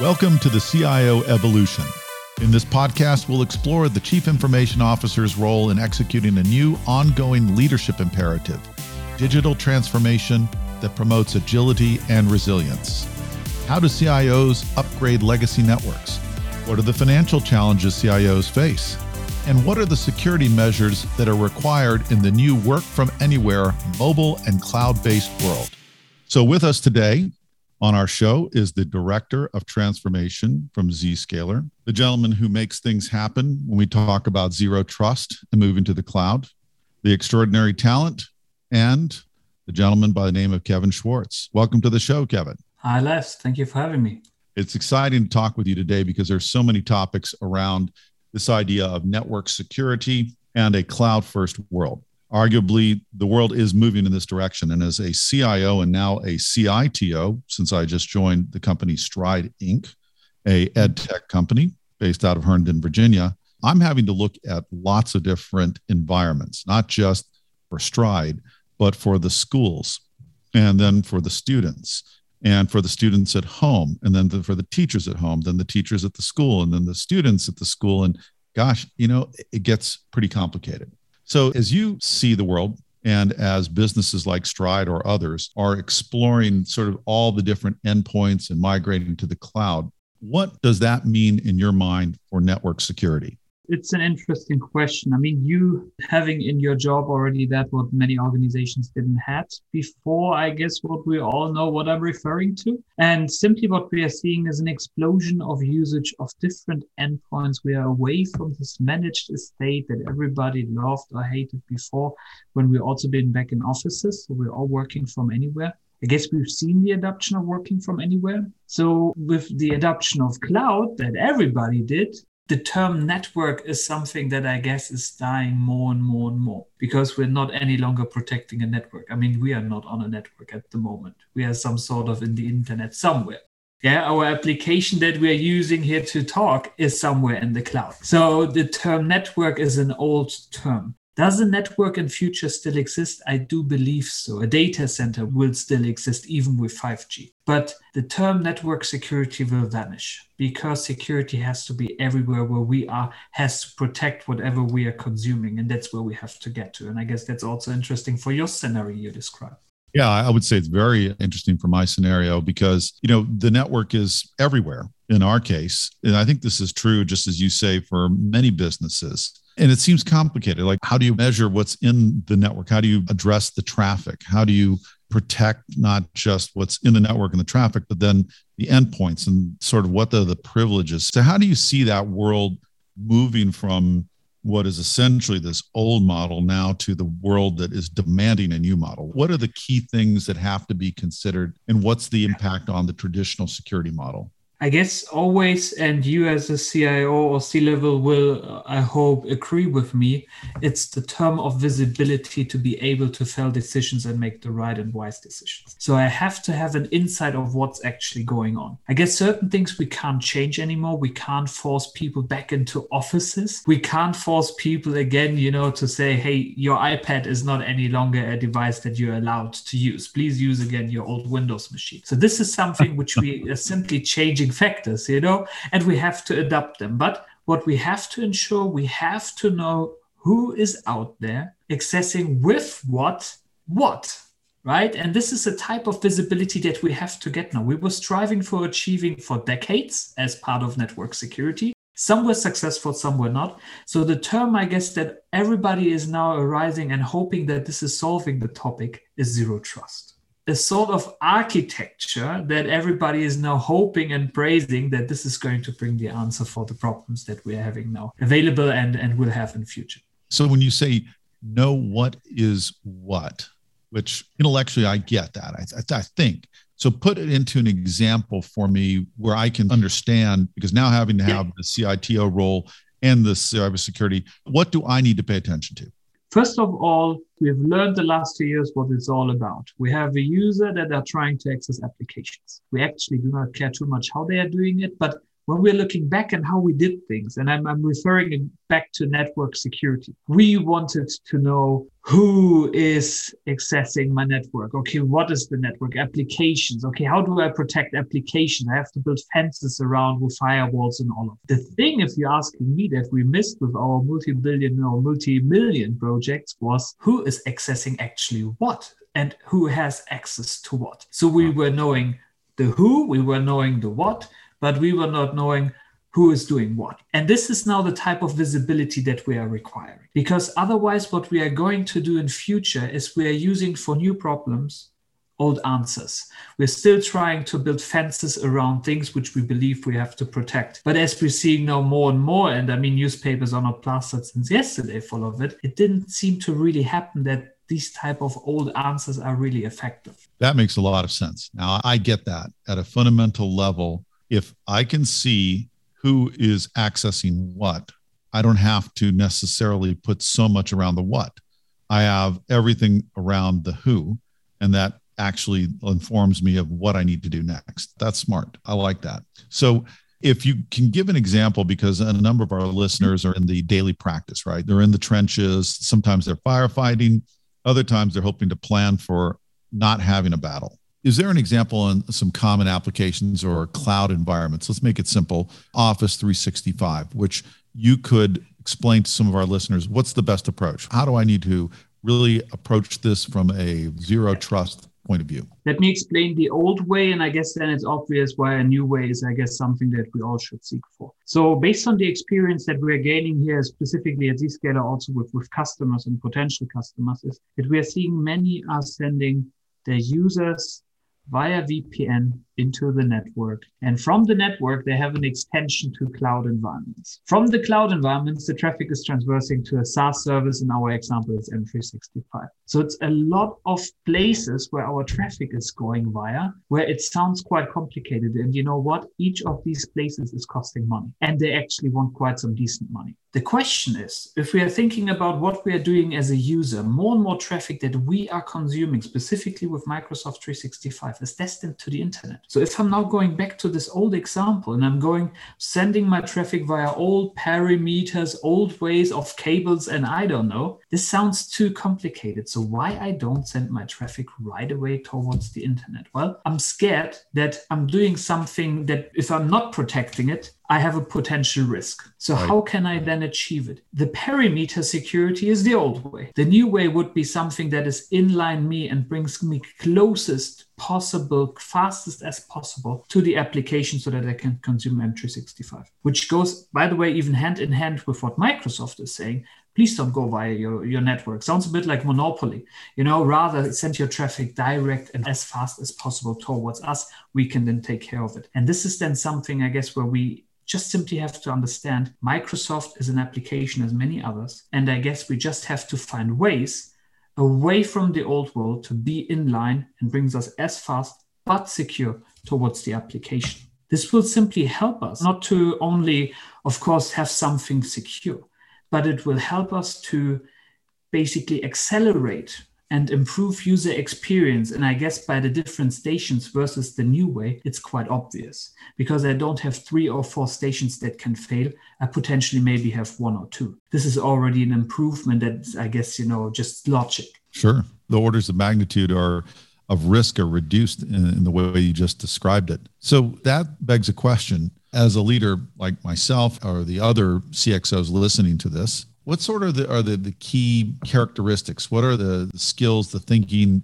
Welcome to the CIO Evolution. In this podcast, we'll explore the Chief Information Officer's role in executing a new ongoing leadership imperative digital transformation that promotes agility and resilience. How do CIOs upgrade legacy networks? What are the financial challenges CIOs face? And what are the security measures that are required in the new work from anywhere, mobile, and cloud based world? So, with us today on our show is the Director of Transformation from Zscaler, the gentleman who makes things happen when we talk about zero trust and moving to the cloud, the extraordinary talent, and the gentleman by the name of Kevin Schwarz. Welcome to the show, Kevin. Hi, Les. Thank you for having me. It's exciting to talk with you today because there's so many topics around this idea of network security and a cloud first world arguably the world is moving in this direction. And as a CIO and now a CITO, since I just joined the company Stride Inc., a ed tech company based out of Herndon, Virginia, I'm having to look at lots of different environments, not just for Stride, but for the schools and then for the students and for the students at home and then the, for the teachers at home then the teachers at the school and then the students at the school and gosh you know it gets pretty complicated so, as you see the world, and as businesses like Stride or others are exploring sort of all the different endpoints and migrating to the cloud, what does that mean in your mind for network security? It's an interesting question. I mean, you having in your job already that what many organizations didn't have before, I guess what we all know what I'm referring to. And simply what we are seeing is an explosion of usage of different endpoints. We are away from this managed estate that everybody loved or hated before when we also been back in offices. So we're all working from anywhere. I guess we've seen the adoption of working from anywhere. So with the adoption of cloud that everybody did, the term network is something that I guess is dying more and more and more because we're not any longer protecting a network. I mean, we are not on a network at the moment. We are some sort of in the internet somewhere. Yeah, our application that we're using here to talk is somewhere in the cloud. So the term network is an old term. Does a network in future still exist? I do believe so. A data center will still exist even with 5G. But the term network security will vanish because security has to be everywhere where we are, has to protect whatever we are consuming. And that's where we have to get to. And I guess that's also interesting for your scenario you described. Yeah, I would say it's very interesting for my scenario because, you know, the network is everywhere in our case. And I think this is true, just as you say, for many businesses and it seems complicated. Like, how do you measure what's in the network? How do you address the traffic? How do you protect not just what's in the network and the traffic, but then the endpoints and sort of what are the privileges? So, how do you see that world moving from what is essentially this old model now to the world that is demanding a new model? What are the key things that have to be considered, and what's the impact on the traditional security model? I guess always, and you as a CIO or C level will, I hope, agree with me. It's the term of visibility to be able to fell decisions and make the right and wise decisions. So I have to have an insight of what's actually going on. I guess certain things we can't change anymore. We can't force people back into offices. We can't force people again, you know, to say, hey, your iPad is not any longer a device that you're allowed to use. Please use again your old Windows machine. So this is something which we are simply changing factors, you know, and we have to adapt them. But what we have to ensure, we have to know who is out there accessing with what, what, right? And this is a type of visibility that we have to get now. We were striving for achieving for decades as part of network security. Some were successful, some were not. So the term, I guess, that everybody is now arising and hoping that this is solving the topic is zero trust a sort of architecture that everybody is now hoping and praising that this is going to bring the answer for the problems that we're having now available and, and will have in the future. So when you say know what is what, which intellectually I get that, I, I, I think. So put it into an example for me where I can understand, because now having to have yeah. the CITO role and the cybersecurity, what do I need to pay attention to? First of all, we've learned the last two years what it's all about. We have a user that are trying to access applications. We actually do not care too much how they are doing it, but when we're looking back and how we did things, and I'm, I'm referring back to network security, we wanted to know who is accessing my network. Okay, what is the network? Applications. Okay, how do I protect applications? I have to build fences around with firewalls and all of. The thing, if you're asking me, that we missed with our multi-billion or multi-million projects was who is accessing actually what and who has access to what. So we mm. were knowing the who, we were knowing the what, but we were not knowing who is doing what. And this is now the type of visibility that we are requiring. Because otherwise, what we are going to do in future is we are using for new problems old answers. We're still trying to build fences around things which we believe we have to protect. But as we're seeing now more and more, and I mean, newspapers are not plastered since yesterday full of it, it didn't seem to really happen that these type of old answers are really effective. That makes a lot of sense. Now, I get that at a fundamental level. If I can see who is accessing what, I don't have to necessarily put so much around the what. I have everything around the who, and that actually informs me of what I need to do next. That's smart. I like that. So, if you can give an example, because a number of our listeners are in the daily practice, right? They're in the trenches. Sometimes they're firefighting, other times they're hoping to plan for not having a battle. Is there an example on some common applications or cloud environments? Let's make it simple Office 365, which you could explain to some of our listeners what's the best approach? How do I need to really approach this from a zero trust point of view? Let me explain the old way, and I guess then it's obvious why a new way is, I guess, something that we all should seek for. So, based on the experience that we're gaining here, specifically at Zscaler, also with, with customers and potential customers, is that we are seeing many are sending their users via VPN into the network. And from the network, they have an extension to cloud environments. From the cloud environments, the traffic is transversing to a SaaS service. In our example, it's M365. So it's a lot of places where our traffic is going via, where it sounds quite complicated. And you know what? Each of these places is costing money and they actually want quite some decent money. The question is if we are thinking about what we are doing as a user, more and more traffic that we are consuming, specifically with Microsoft 365, is destined to the internet. So if I'm now going back to this old example and I'm going sending my traffic via old parameters, old ways of cables, and I don't know, this sounds too complicated. So why I don't send my traffic right away towards the internet? Well, I'm scared that I'm doing something that if I'm not protecting it, I have a potential risk. So, right. how can I then achieve it? The perimeter security is the old way. The new way would be something that is inline me and brings me closest possible, fastest as possible to the application so that I can consume M365, which goes, by the way, even hand in hand with what Microsoft is saying. Please don't go via your, your network. Sounds a bit like monopoly. You know, rather send your traffic direct and as fast as possible towards us. We can then take care of it. And this is then something, I guess, where we just simply have to understand Microsoft is an application as many others. And I guess we just have to find ways away from the old world to be in line and brings us as fast but secure towards the application. This will simply help us not to only, of course, have something secure, but it will help us to basically accelerate and improve user experience. And I guess by the different stations versus the new way, it's quite obvious because I don't have three or four stations that can fail. I potentially maybe have one or two. This is already an improvement that I guess, you know, just logic. Sure. The orders of magnitude are of risk are reduced in, in the way you just described it. So that begs a question as a leader like myself or the other CXOs listening to this, what sort of the, are the, the key characteristics? What are the, the skills, the thinking,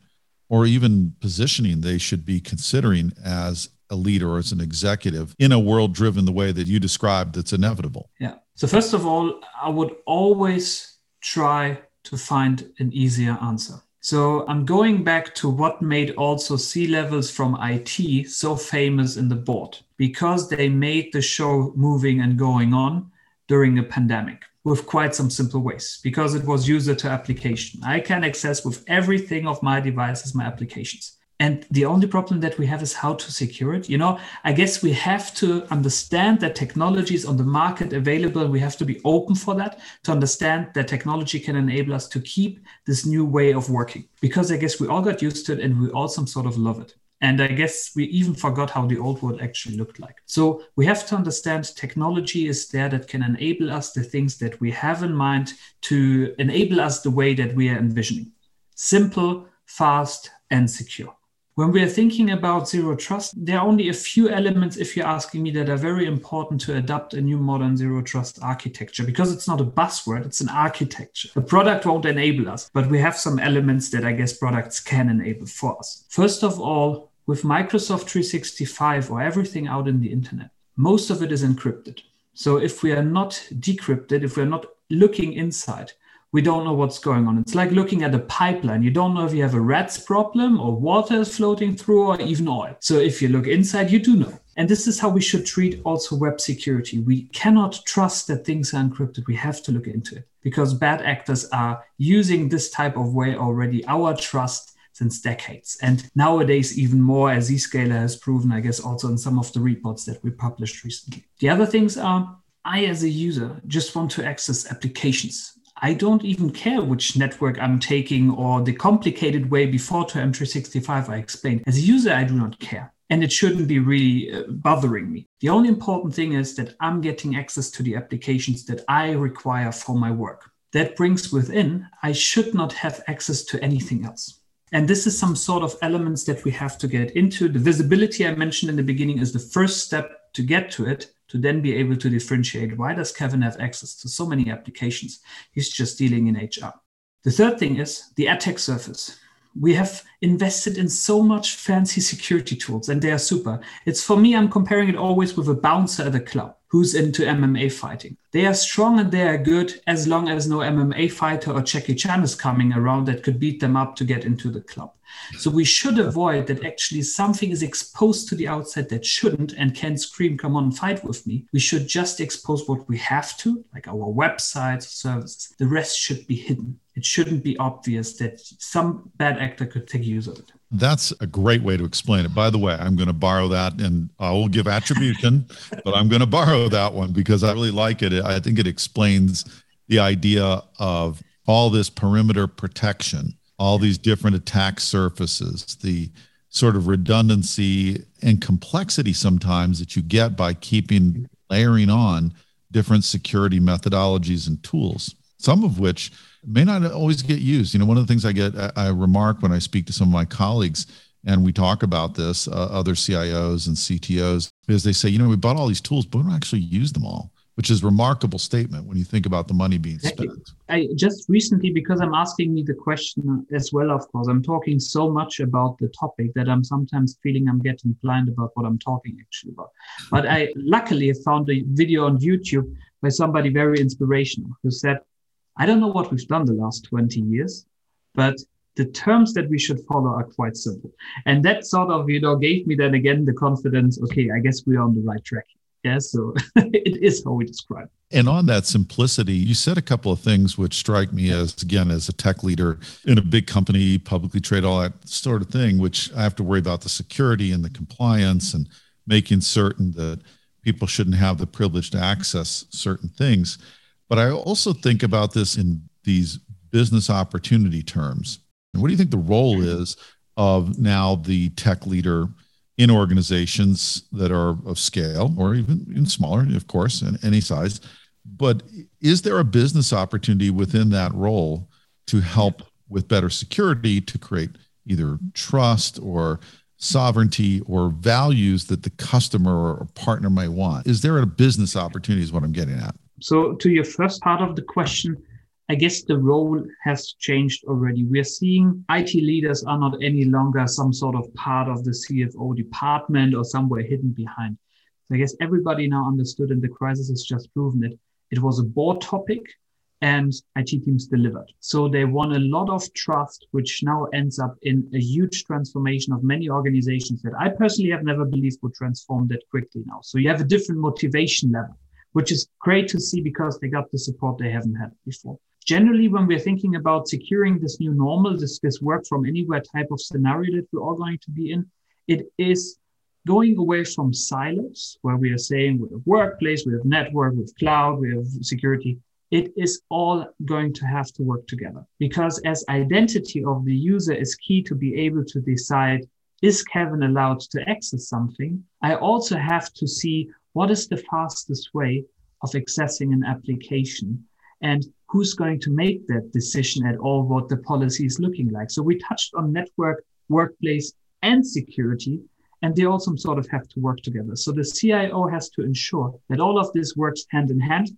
or even positioning they should be considering as a leader or as an executive in a world driven the way that you described that's inevitable? Yeah. So, first of all, I would always try to find an easier answer. So, I'm going back to what made also C levels from IT so famous in the board because they made the show moving and going on during a pandemic with quite some simple ways because it was user to application. I can access with everything of my devices, my applications. And the only problem that we have is how to secure it. You know, I guess we have to understand that technology is on the market available. We have to be open for that to understand that technology can enable us to keep this new way of working because I guess we all got used to it and we all some sort of love it. And I guess we even forgot how the old world actually looked like. So we have to understand technology is there that can enable us the things that we have in mind to enable us the way that we are envisioning simple, fast, and secure. When we are thinking about zero trust, there are only a few elements, if you're asking me, that are very important to adopt a new modern zero trust architecture because it's not a buzzword, it's an architecture. The product won't enable us, but we have some elements that I guess products can enable for us. First of all, with Microsoft 365 or everything out in the internet, most of it is encrypted. So if we are not decrypted, if we're not looking inside, we don't know what's going on. It's like looking at a pipeline. You don't know if you have a rats problem or water is floating through or even oil. So if you look inside, you do know. And this is how we should treat also web security. We cannot trust that things are encrypted. We have to look into it because bad actors are using this type of way already our trust since decades. And nowadays, even more, as Zscaler has proven, I guess, also in some of the reports that we published recently. The other things are I, as a user, just want to access applications. I don't even care which network I'm taking or the complicated way before to M365 I explained. As a user, I do not care. And it shouldn't be really uh, bothering me. The only important thing is that I'm getting access to the applications that I require for my work. That brings within, I should not have access to anything else. And this is some sort of elements that we have to get into. The visibility I mentioned in the beginning is the first step to get to it to then be able to differentiate why does Kevin have access to so many applications? He's just dealing in HR. The third thing is the attack surface. We have invested in so much fancy security tools and they are super. It's for me, I'm comparing it always with a bouncer at a club who's into MMA fighting. They are strong and they are good as long as no MMA fighter or Jackie Chan is coming around that could beat them up to get into the club. So we should avoid that actually something is exposed to the outside that shouldn't and can scream, come on, fight with me. We should just expose what we have to, like our websites, services. The rest should be hidden. It shouldn't be obvious that some bad actor could take use of it. That's a great way to explain it. By the way, I'm going to borrow that and I will give attribution, but I'm going to borrow that one because I really like it. I think it explains the idea of all this perimeter protection, all these different attack surfaces, the sort of redundancy and complexity sometimes that you get by keeping layering on different security methodologies and tools, some of which may not always get used. You know, one of the things I get, I remark when I speak to some of my colleagues and we talk about this, uh, other CIOs and CTOs, is they say, you know, we bought all these tools, but we don't actually use them all, which is a remarkable statement when you think about the money being spent. I just recently, because I'm asking me the question as well, of course, I'm talking so much about the topic that I'm sometimes feeling I'm getting blind about what I'm talking actually about. But I luckily found a video on YouTube by somebody very inspirational who said, I don't know what we've done the last 20 years, but the terms that we should follow are quite simple. And that sort of, you know, gave me then again the confidence, okay, I guess we're on the right track. Yeah, so it is how we describe. And on that simplicity, you said a couple of things which strike me as, again, as a tech leader in a big company, publicly trade, all that sort of thing, which I have to worry about the security and the compliance and making certain that people shouldn't have the privilege to access certain things. But I also think about this in these business opportunity terms. And what do you think the role mm-hmm. is of now the tech leader in organizations that are of scale or even, even smaller, of course, in any size? But is there a business opportunity within that role to help with better security to create either trust or sovereignty or values that the customer or partner might want? Is there a business opportunity, is what I'm getting at? So, to your first part of the question, I guess the role has changed already. We're seeing IT leaders are not any longer some sort of part of the CFO department or somewhere hidden behind. So I guess everybody now understood, and the crisis has just proven it. It was a board topic, and IT teams delivered. So they won a lot of trust, which now ends up in a huge transformation of many organizations that I personally have never believed would transform that quickly now. So you have a different motivation level which is great to see because they got the support they haven't had before. Generally, when we're thinking about securing this new normal, this, this work from anywhere type of scenario that we're all going to be in, it is going away from silos where we are saying we have workplace, we have network, we have cloud, we have security. It is all going to have to work together because as identity of the user is key to be able to decide is Kevin allowed to access something? I also have to see what is the fastest way of accessing an application and who's going to make that decision at all, what the policy is looking like. So we touched on network, workplace, and security, and they also sort of have to work together. So the CIO has to ensure that all of this works hand in hand.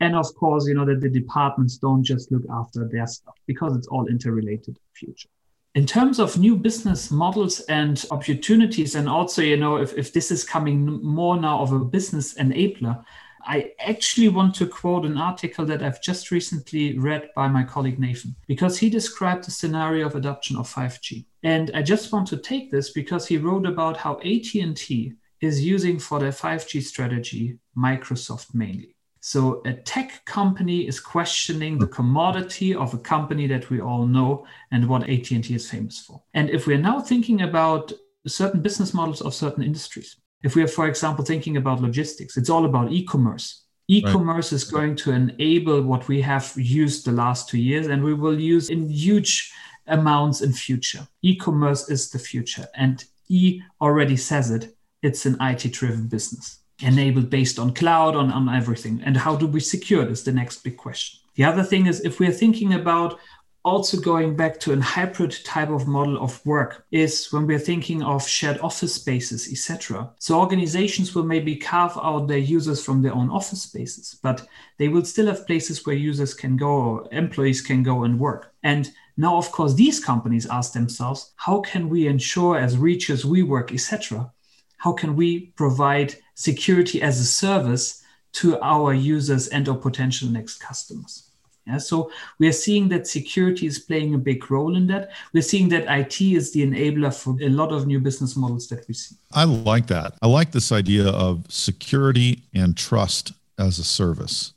And of course, you know, that the departments don't just look after their stuff because it's all interrelated in future. In terms of new business models and opportunities, and also, you know, if, if this is coming more now of a business enabler, I actually want to quote an article that I've just recently read by my colleague Nathan, because he described the scenario of adoption of 5G. And I just want to take this because he wrote about how AT&T is using for their 5G strategy Microsoft mainly. So a tech company is questioning the commodity of a company that we all know and what AT&T is famous for. And if we're now thinking about certain business models of certain industries, if we are, for example, thinking about logistics, it's all about e-commerce. E-commerce right. is going to enable what we have used the last two years, and we will use in huge amounts in future. E-commerce is the future, and E already says it. It's an IT-driven business, enabled based on cloud, on, on everything. And how do we secure this? The next big question. The other thing is if we're thinking about also going back to a hybrid type of model of work is when we're thinking of shared office spaces etc so organizations will maybe carve out their users from their own office spaces but they will still have places where users can go or employees can go and work and now of course these companies ask themselves how can we ensure as reaches WeWork etc how can we provide security as a service to our users and or potential next customers yeah, so we are seeing that security is playing a big role in that. We're seeing that IT is the enabler for a lot of new business models that we see. I like that. I like this idea of security and trust as a service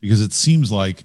because it seems like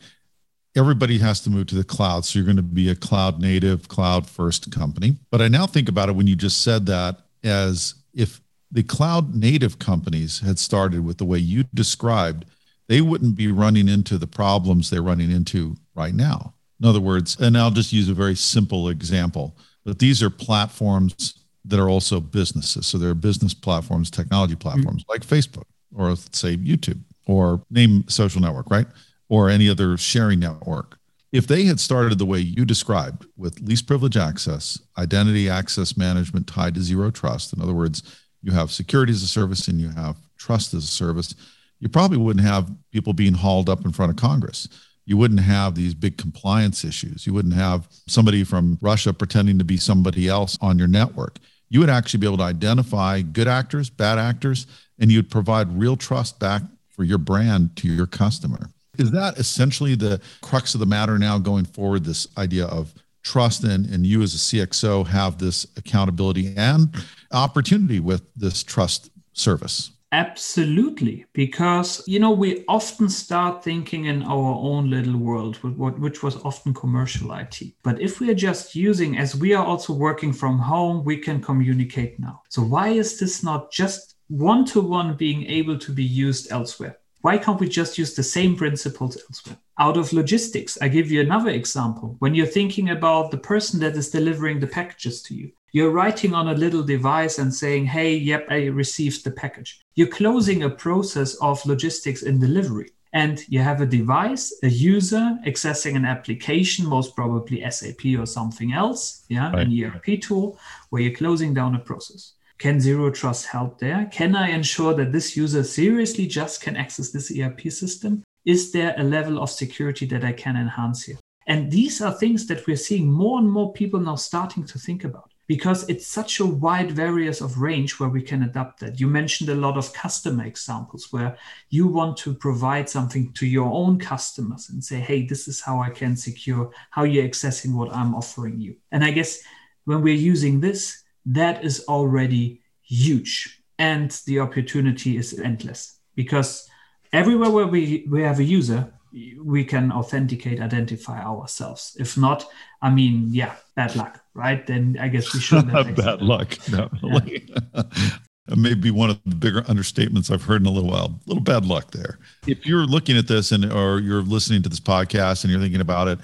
everybody has to move to the cloud. So you're going to be a cloud native, cloud first company. But I now think about it when you just said that as if the cloud native companies had started with the way you described they wouldn't be running into the problems they're running into right now. In other words, and I'll just use a very simple example, but these are platforms that are also businesses. So they're business platforms, technology mm-hmm. platforms mm-hmm. like Facebook or say YouTube or name social network, right? Or any other sharing network. If they had started the way you described with least privilege access, identity access management tied to zero trust, in other words, you have security as a service and you have trust as a service, you probably wouldn't have people being hauled up in front of Congress. You wouldn't have these big compliance issues. You wouldn't have somebody from Russia pretending to be somebody else on your network. You would actually be able to identify good actors, bad actors, and you'd provide real trust back for your brand to your customer. Is that essentially the crux of the matter now going forward? This idea of trust and, and you as a CXO have this accountability and opportunity with this trust service? Absolutely, because you know we often start thinking in our own little world, which was often commercial IT. But if we are just using, as we are also working from home, we can communicate now. So why is this not just one to one being able to be used elsewhere? Why can't we just use the same principles elsewhere? Out of logistics, I give you another example. When you're thinking about the person that is delivering the packages to you, you're writing on a little device and saying, hey, yep, I received the package. You're closing a process of logistics in delivery. And you have a device, a user accessing an application, most probably SAP or something else, yeah, right. an ERP tool, where you're closing down a process. Can Zero Trust help there? Can I ensure that this user seriously just can access this ERP system? Is there a level of security that I can enhance here? And these are things that we're seeing more and more people now starting to think about because it's such a wide various of range where we can adapt that. You mentioned a lot of customer examples where you want to provide something to your own customers and say, hey, this is how I can secure how you're accessing what I'm offering you. And I guess when we're using this, that is already huge. And the opportunity is endless because everywhere where we, we have a user, we can authenticate, identify ourselves. If not, I mean, yeah, bad luck, right? Then I guess we shouldn't have bad luck. Definitely. Yeah. may be one of the bigger understatements I've heard in a little while. A little bad luck there. If you're looking at this and or you're listening to this podcast and you're thinking about it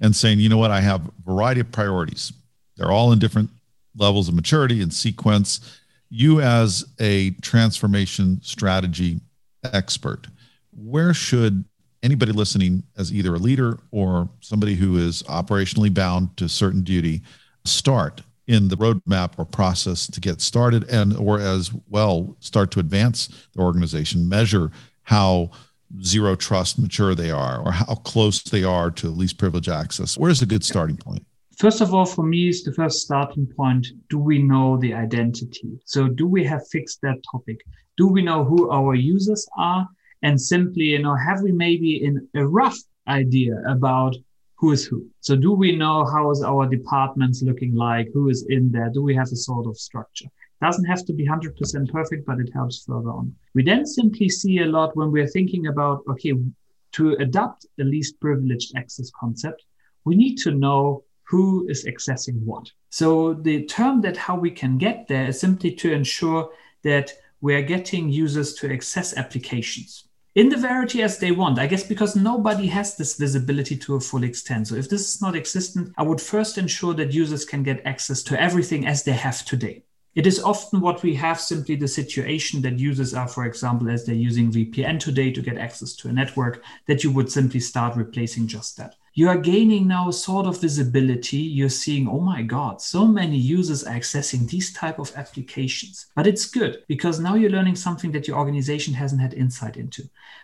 and saying, you know what, I have a variety of priorities. They're all in different levels of maturity and sequence. You, as a transformation strategy expert, where should anybody listening, as either a leader or somebody who is operationally bound to certain duty, start in the roadmap or process to get started and or as well start to advance the organization measure how zero trust mature they are or how close they are to least privilege access where's a good starting point First of all, for me, is the first starting point. Do we know the identity? So, do we have fixed that topic? Do we know who our users are? And simply, you know, have we maybe in a rough idea about who is who? So, do we know how is our departments looking like? Who is in there? Do we have a sort of structure? Doesn't have to be 100% perfect, but it helps further on. We then simply see a lot when we're thinking about, okay, to adopt the least privileged access concept, we need to know who is accessing what. So the term that how we can get there is simply to ensure that we are getting users to access applications in the variety as they want. I guess because nobody has this visibility to a full extent. So if this is not existent, I would first ensure that users can get access to everything as they have today. It is often what we have simply the situation that users are, for example, as they're using VPN today to get access to a network, that you would simply start replacing just that you are gaining now a sort of visibility. You're seeing oh my god so many users are accessing these type of applications. But it's good because now you're learning something that your organization hasn't had insight into.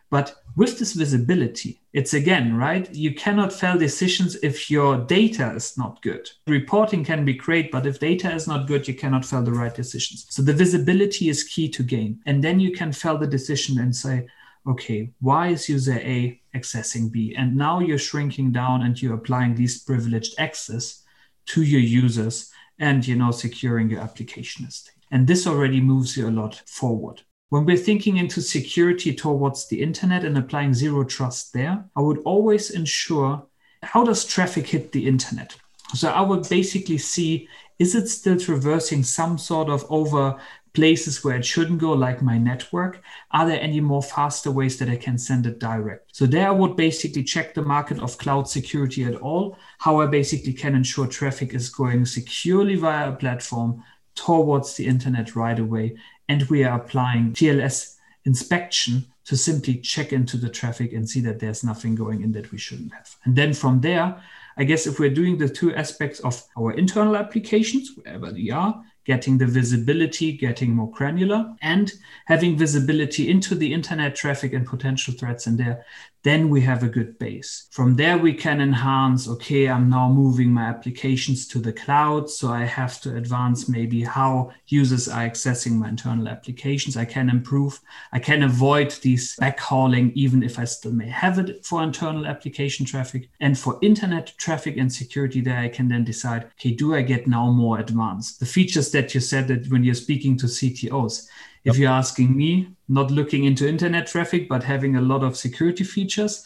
But with this visibility it's again right you cannot fail decisions if your data is not good. Reporting can be great but if data is not good you cannot fail the right decisions. So the visibility is key to gain. And then you can fail the decision and say okay, why is user A accessing B? And now you're shrinking down and you're applying least privileged access to your users and you know securing your application estate. And this already moves you a lot forward. When we're thinking into security towards the internet and applying zero trust there, I would always ensure how does traffic hit the internet? So I would basically see is it still traversing some sort of over places where it shouldn't go, like my network? Are there any more faster ways that I can send it direct? So there I would basically check the market of cloud security at all, how I basically can ensure traffic is going securely via a platform towards the internet right away. And we are applying TLS inspection to simply check into the traffic and see that there's nothing going in that we shouldn't have. And then from there, I guess if we're doing the two aspects of our internal applications, wherever they are, getting the visibility, getting more granular, and having visibility into the internet traffic and potential threats in there, then we have a good base. From there, we can enhance okay, I'm now moving my applications to the cloud. So I have to advance maybe how users are accessing my internal applications. I can improve, I can avoid these backhauling, even if I still may have it for internal application traffic. And for internet traffic and security, there I can then decide okay, do I get now more advanced? The features that you said that when you're speaking to CTOs, if you're asking me, not looking into internet traffic, but having a lot of security features,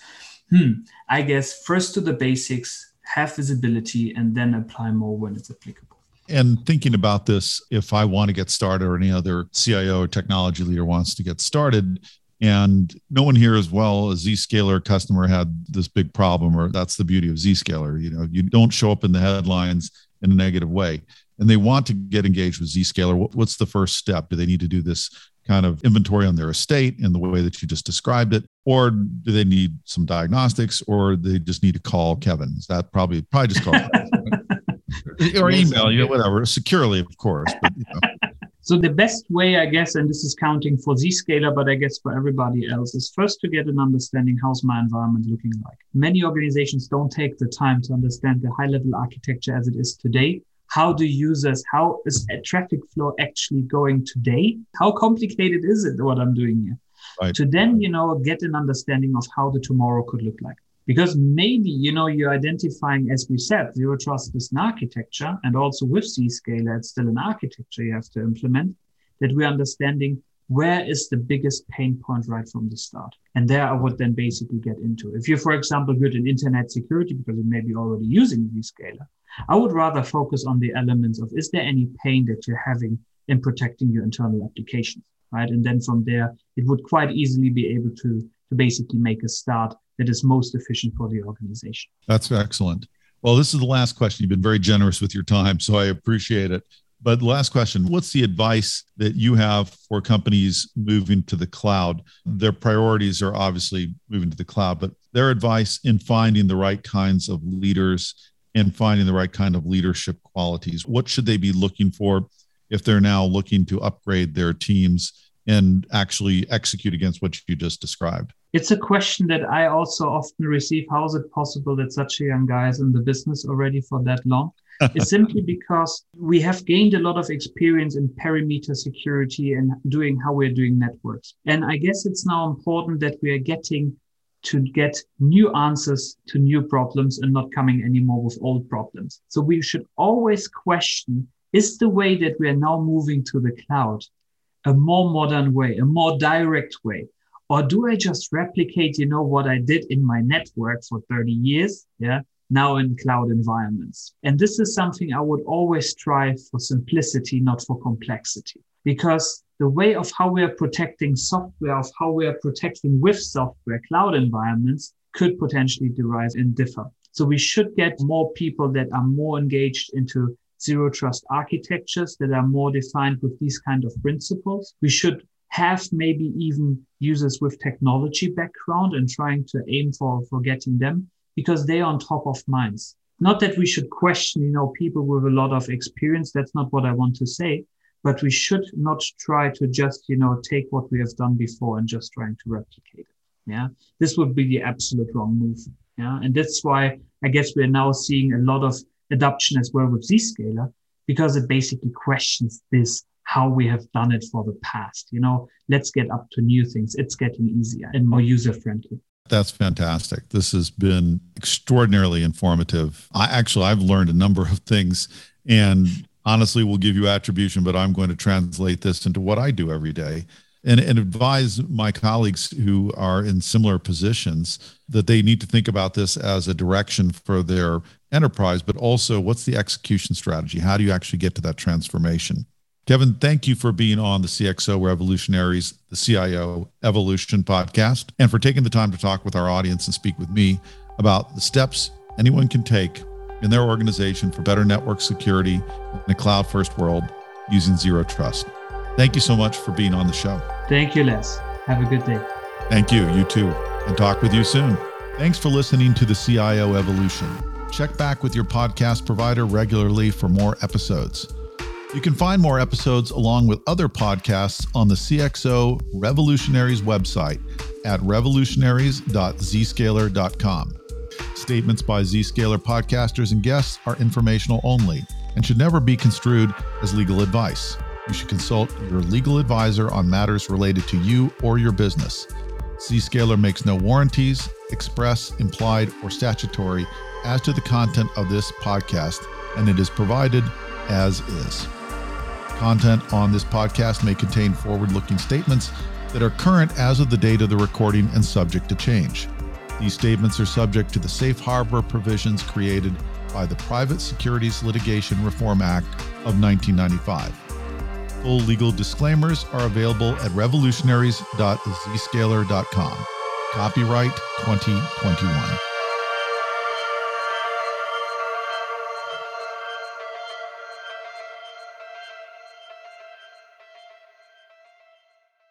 hmm, I guess first to the basics, have visibility, and then apply more when it's applicable. And thinking about this, if I want to get started or any other CIO or technology leader wants to get started, and no one here as well a Zscaler customer had this big problem, or that's the beauty of Zscaler. You know, you don't show up in the headlines in a negative way and they want to get engaged with Zscaler, what's the first step? Do they need to do this kind of inventory on their estate in the way that you just described it, or do they need some diagnostics, or they just need to call Kevin? Is that probably probably just call or email you, know, whatever, securely, of course. But, you know. So the best way, I guess, and this is counting for Zscaler, but I guess for everybody else, is first to get an understanding how's my environment looking like. Many organizations don't take the time to understand the high level architecture as it is today. How do users how is a traffic flow actually going today? How complicated is it what i'm doing here? Right. to then you know get an understanding of how the tomorrow could look like because maybe you know you're identifying as we said zero trust is an architecture and also with zscaler it's still an architecture you have to implement that we're understanding where is the biggest pain point right from the start and there i would then basically get into if you're for example good in internet security because you may be already using zscaler I would rather focus on the elements of is there any pain that you're having in protecting your internal applications, right? And then from there, it would quite easily be able to, to basically make a start that is most efficient for the organization. That's excellent. Well, this is the last question. You've been very generous with your time, so I appreciate it. But last question What's the advice that you have for companies moving to the cloud? Their priorities are obviously moving to the cloud, but their advice in finding the right kinds of leaders and finding the right kind of leadership qualities. What should they be looking for if they're now looking to upgrade their teams and actually execute against what you just described? It's a question that I also often receive. How is it possible that such a young guy is in the business already for that long? it's simply because we have gained a lot of experience in perimeter security and doing how we're doing networks. And I guess it's now important that we are getting to get new answers to new problems and not coming anymore with old problems. So we should always question is the way that we are now moving to the cloud a more modern way, a more direct way? Or do I just replicate, you know, what I did in my network for 30 years? Yeah. Now in cloud environments. And this is something I would always strive for simplicity, not for complexity, because the way of how we are protecting software, of how we are protecting with software cloud environments could potentially derive and differ. So we should get more people that are more engaged into zero trust architectures that are more defined with these kind of principles. We should have maybe even users with technology background and trying to aim for, for getting them because they are on top of minds. Not that we should question, you know, people with a lot of experience. That's not what I want to say but we should not try to just you know take what we have done before and just trying to replicate it yeah this would be the absolute wrong move yeah and that's why i guess we're now seeing a lot of adoption as well with zscaler because it basically questions this how we have done it for the past you know let's get up to new things it's getting easier and more user friendly that's fantastic. This has been extraordinarily informative. I actually I've learned a number of things and honestly we'll give you attribution, but I'm going to translate this into what I do every day and, and advise my colleagues who are in similar positions that they need to think about this as a direction for their enterprise, but also what's the execution strategy? How do you actually get to that transformation? Kevin, thank you for being on the CXO Revolutionaries, the CIO Evolution podcast, and for taking the time to talk with our audience and speak with me about the steps anyone can take in their organization for better network security in a cloud first world using zero trust. Thank you so much for being on the show. Thank you, Les. Have a good day. Thank you. You too. And talk with you soon. Thanks for listening to the CIO Evolution. Check back with your podcast provider regularly for more episodes. You can find more episodes along with other podcasts on the CXO Revolutionaries website at revolutionaries.zscaler.com. Statements by Zscaler podcasters and guests are informational only and should never be construed as legal advice. You should consult your legal advisor on matters related to you or your business. Zscaler makes no warranties, express, implied, or statutory as to the content of this podcast, and it is provided as is. Content on this podcast may contain forward looking statements that are current as of the date of the recording and subject to change. These statements are subject to the safe harbor provisions created by the Private Securities Litigation Reform Act of 1995. Full legal disclaimers are available at revolutionaries.zscaler.com. Copyright 2021.